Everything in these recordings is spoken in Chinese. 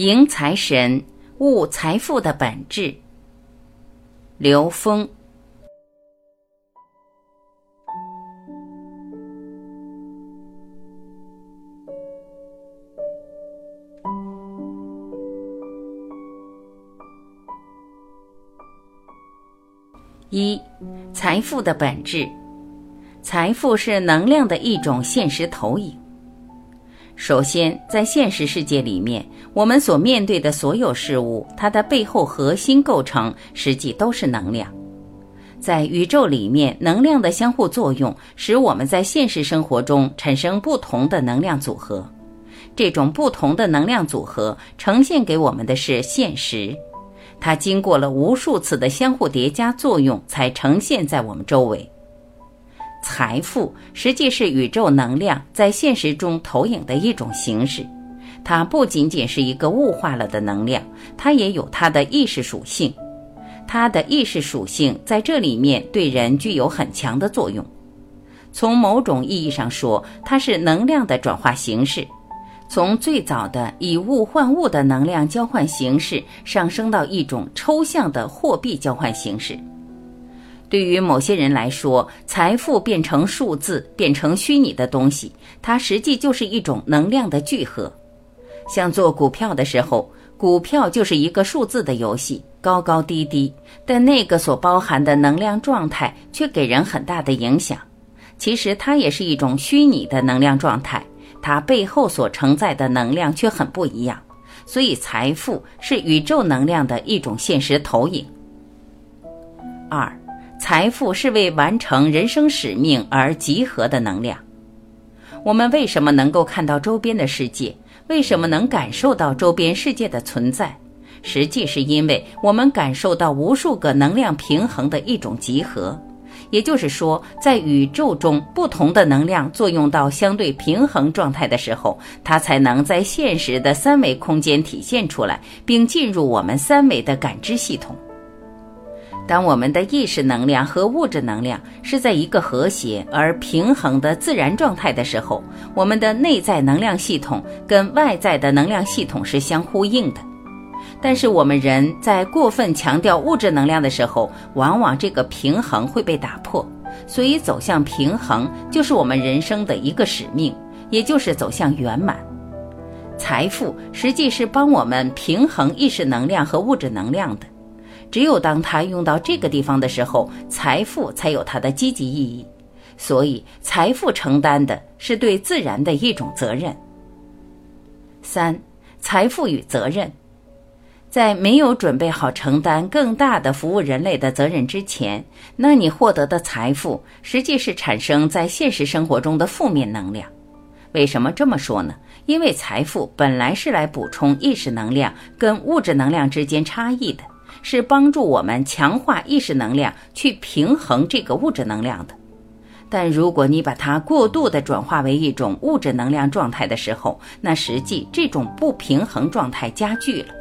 迎财神，悟财富的本质。刘峰。一，财富的本质。财富是能量的一种现实投影。首先，在现实世界里面，我们所面对的所有事物，它的背后核心构成实际都是能量。在宇宙里面，能量的相互作用使我们在现实生活中产生不同的能量组合。这种不同的能量组合呈现给我们的是现实，它经过了无数次的相互叠加作用，才呈现在我们周围。财富实际是宇宙能量在现实中投影的一种形式，它不仅仅是一个物化了的能量，它也有它的意识属性。它的意识属性在这里面对人具有很强的作用。从某种意义上说，它是能量的转化形式，从最早的以物换物的能量交换形式，上升到一种抽象的货币交换形式。对于某些人来说，财富变成数字，变成虚拟的东西，它实际就是一种能量的聚合。像做股票的时候，股票就是一个数字的游戏，高高低低，但那个所包含的能量状态却给人很大的影响。其实它也是一种虚拟的能量状态，它背后所承载的能量却很不一样。所以，财富是宇宙能量的一种现实投影。二。财富是为完成人生使命而集合的能量。我们为什么能够看到周边的世界？为什么能感受到周边世界的存在？实际是因为我们感受到无数个能量平衡的一种集合。也就是说，在宇宙中不同的能量作用到相对平衡状态的时候，它才能在现实的三维空间体现出来，并进入我们三维的感知系统。当我们的意识能量和物质能量是在一个和谐而平衡的自然状态的时候，我们的内在能量系统跟外在的能量系统是相呼应的。但是我们人在过分强调物质能量的时候，往往这个平衡会被打破。所以走向平衡就是我们人生的一个使命，也就是走向圆满。财富实际是帮我们平衡意识能量和物质能量的。只有当他用到这个地方的时候，财富才有它的积极意义。所以，财富承担的是对自然的一种责任。三、财富与责任，在没有准备好承担更大的服务人类的责任之前，那你获得的财富实际是产生在现实生活中的负面能量。为什么这么说呢？因为财富本来是来补充意识能量跟物质能量之间差异的。是帮助我们强化意识能量，去平衡这个物质能量的。但如果你把它过度的转化为一种物质能量状态的时候，那实际这种不平衡状态加剧了。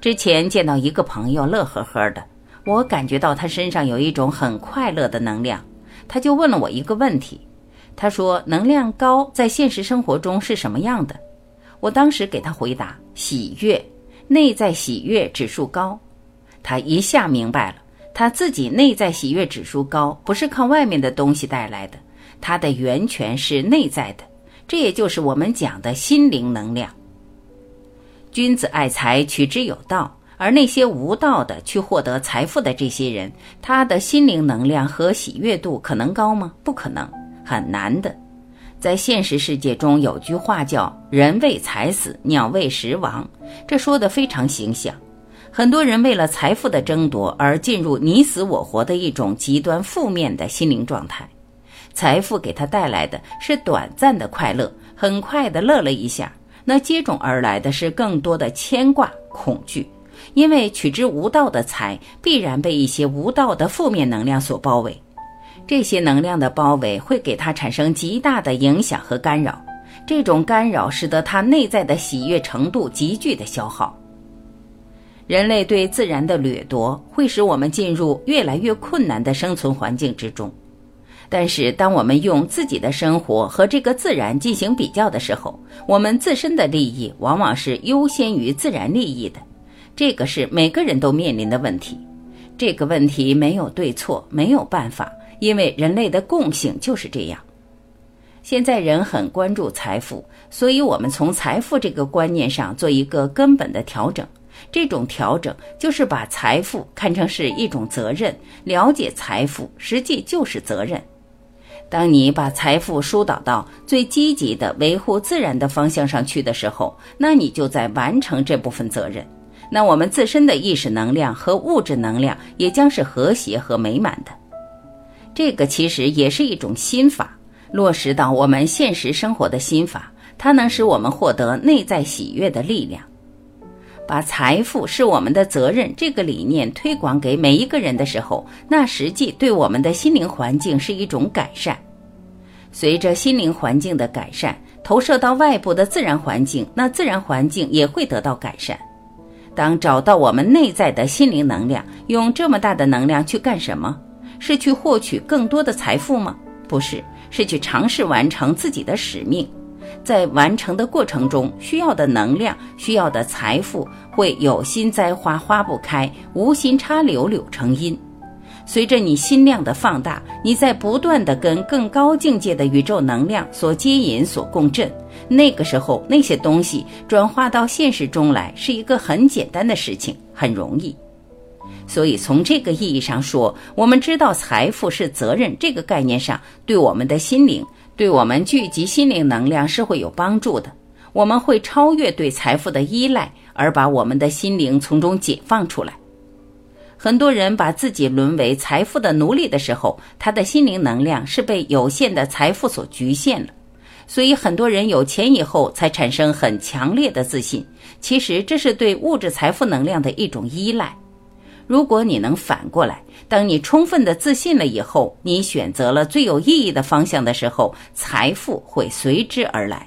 之前见到一个朋友乐呵呵的，我感觉到他身上有一种很快乐的能量，他就问了我一个问题，他说：“能量高在现实生活中是什么样的？”我当时给他回答：“喜悦。”内在喜悦指数高，他一下明白了，他自己内在喜悦指数高，不是靠外面的东西带来的，它的源泉是内在的，这也就是我们讲的心灵能量。君子爱财，取之有道，而那些无道的去获得财富的这些人，他的心灵能量和喜悦度可能高吗？不可能，很难的。在现实世界中，有句话叫“人为财死，鸟为食亡”，这说的非常形象。很多人为了财富的争夺而进入你死我活的一种极端负面的心灵状态。财富给他带来的是短暂的快乐，很快的乐了一下，那接踵而来的是更多的牵挂、恐惧，因为取之无道的财必然被一些无道的负面能量所包围。这些能量的包围会给他产生极大的影响和干扰，这种干扰使得他内在的喜悦程度急剧的消耗。人类对自然的掠夺会使我们进入越来越困难的生存环境之中。但是，当我们用自己的生活和这个自然进行比较的时候，我们自身的利益往往是优先于自然利益的。这个是每个人都面临的问题。这个问题没有对错，没有办法，因为人类的共性就是这样。现在人很关注财富，所以我们从财富这个观念上做一个根本的调整。这种调整就是把财富看成是一种责任，了解财富实际就是责任。当你把财富疏导到最积极的维护自然的方向上去的时候，那你就在完成这部分责任。那我们自身的意识能量和物质能量也将是和谐和美满的。这个其实也是一种心法，落实到我们现实生活的心法，它能使我们获得内在喜悦的力量。把财富是我们的责任这个理念推广给每一个人的时候，那实际对我们的心灵环境是一种改善。随着心灵环境的改善，投射到外部的自然环境，那自然环境也会得到改善。当找到我们内在的心灵能量，用这么大的能量去干什么？是去获取更多的财富吗？不是，是去尝试完成自己的使命。在完成的过程中，需要的能量、需要的财富，会有心栽花花不开，无心插柳柳成荫。随着你心量的放大，你在不断的跟更高境界的宇宙能量所接引、所共振。那个时候，那些东西转化到现实中来，是一个很简单的事情，很容易。所以，从这个意义上说，我们知道财富是责任这个概念上，对我们的心灵。对我们聚集心灵能量是会有帮助的，我们会超越对财富的依赖，而把我们的心灵从中解放出来。很多人把自己沦为财富的奴隶的时候，他的心灵能量是被有限的财富所局限了。所以，很多人有钱以后才产生很强烈的自信，其实这是对物质财富能量的一种依赖。如果你能反过来，当你充分的自信了以后，你选择了最有意义的方向的时候，财富会随之而来。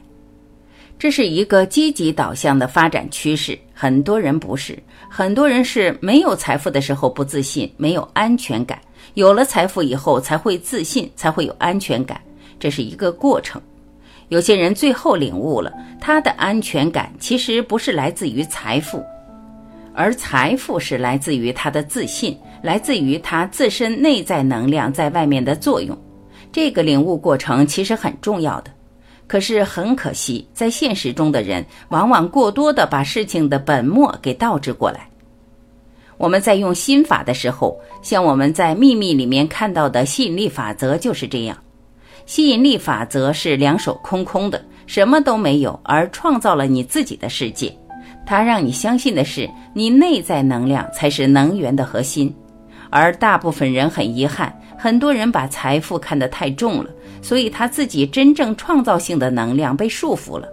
这是一个积极导向的发展趋势。很多人不是，很多人是没有财富的时候不自信，没有安全感；有了财富以后才会自信，才会有安全感。这是一个过程。有些人最后领悟了，他的安全感其实不是来自于财富。而财富是来自于他的自信，来自于他自身内在能量在外面的作用。这个领悟过程其实很重要的，可是很可惜，在现实中的人往往过多的把事情的本末给倒置过来。我们在用心法的时候，像我们在秘密里面看到的吸引力法则就是这样。吸引力法则是两手空空的，什么都没有，而创造了你自己的世界。它让你相信的是，你内在能量才是能源的核心，而大部分人很遗憾，很多人把财富看得太重了，所以他自己真正创造性的能量被束缚了。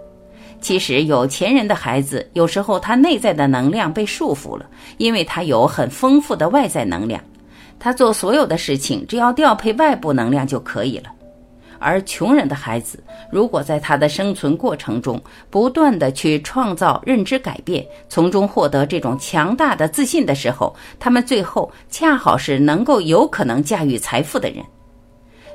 其实有钱人的孩子，有时候他内在的能量被束缚了，因为他有很丰富的外在能量，他做所有的事情只要调配外部能量就可以了。而穷人的孩子，如果在他的生存过程中不断的去创造认知改变，从中获得这种强大的自信的时候，他们最后恰好是能够有可能驾驭财富的人。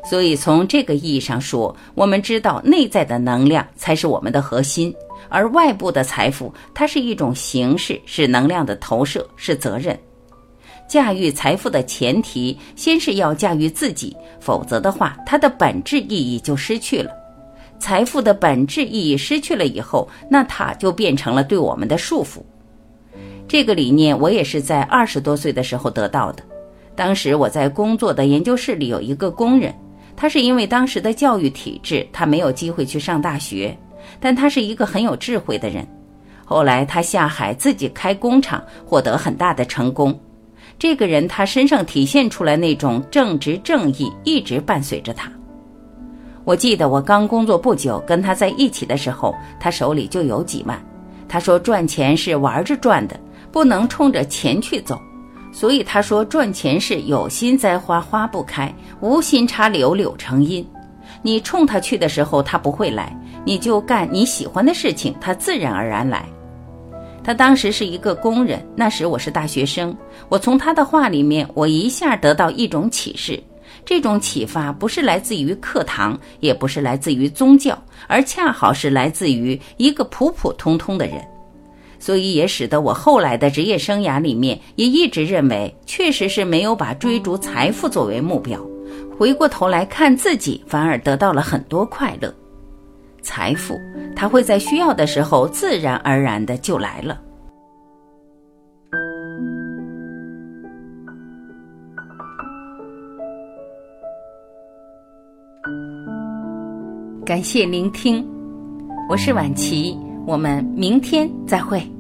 所以从这个意义上说，我们知道内在的能量才是我们的核心，而外部的财富它是一种形式，是能量的投射，是责任。驾驭财富的前提，先是要驾驭自己，否则的话，它的本质意义就失去了。财富的本质意义失去了以后，那它就变成了对我们的束缚。这个理念我也是在二十多岁的时候得到的。当时我在工作的研究室里有一个工人，他是因为当时的教育体制，他没有机会去上大学，但他是一个很有智慧的人。后来他下海自己开工厂，获得很大的成功。这个人，他身上体现出来那种正直正义，一直伴随着他。我记得我刚工作不久，跟他在一起的时候，他手里就有几万。他说赚钱是玩着赚的，不能冲着钱去走。所以他说赚钱是有心栽花花不开，无心插柳柳成荫。你冲他去的时候，他不会来；你就干你喜欢的事情，他自然而然来。他当时是一个工人，那时我是大学生。我从他的话里面，我一下得到一种启示：这种启发不是来自于课堂，也不是来自于宗教，而恰好是来自于一个普普通通的人。所以也使得我后来的职业生涯里面，也一直认为，确实是没有把追逐财富作为目标。回过头来看自己，反而得到了很多快乐。财富，它会在需要的时候自然而然的就来了。感谢聆听，我是晚琪，我们明天再会。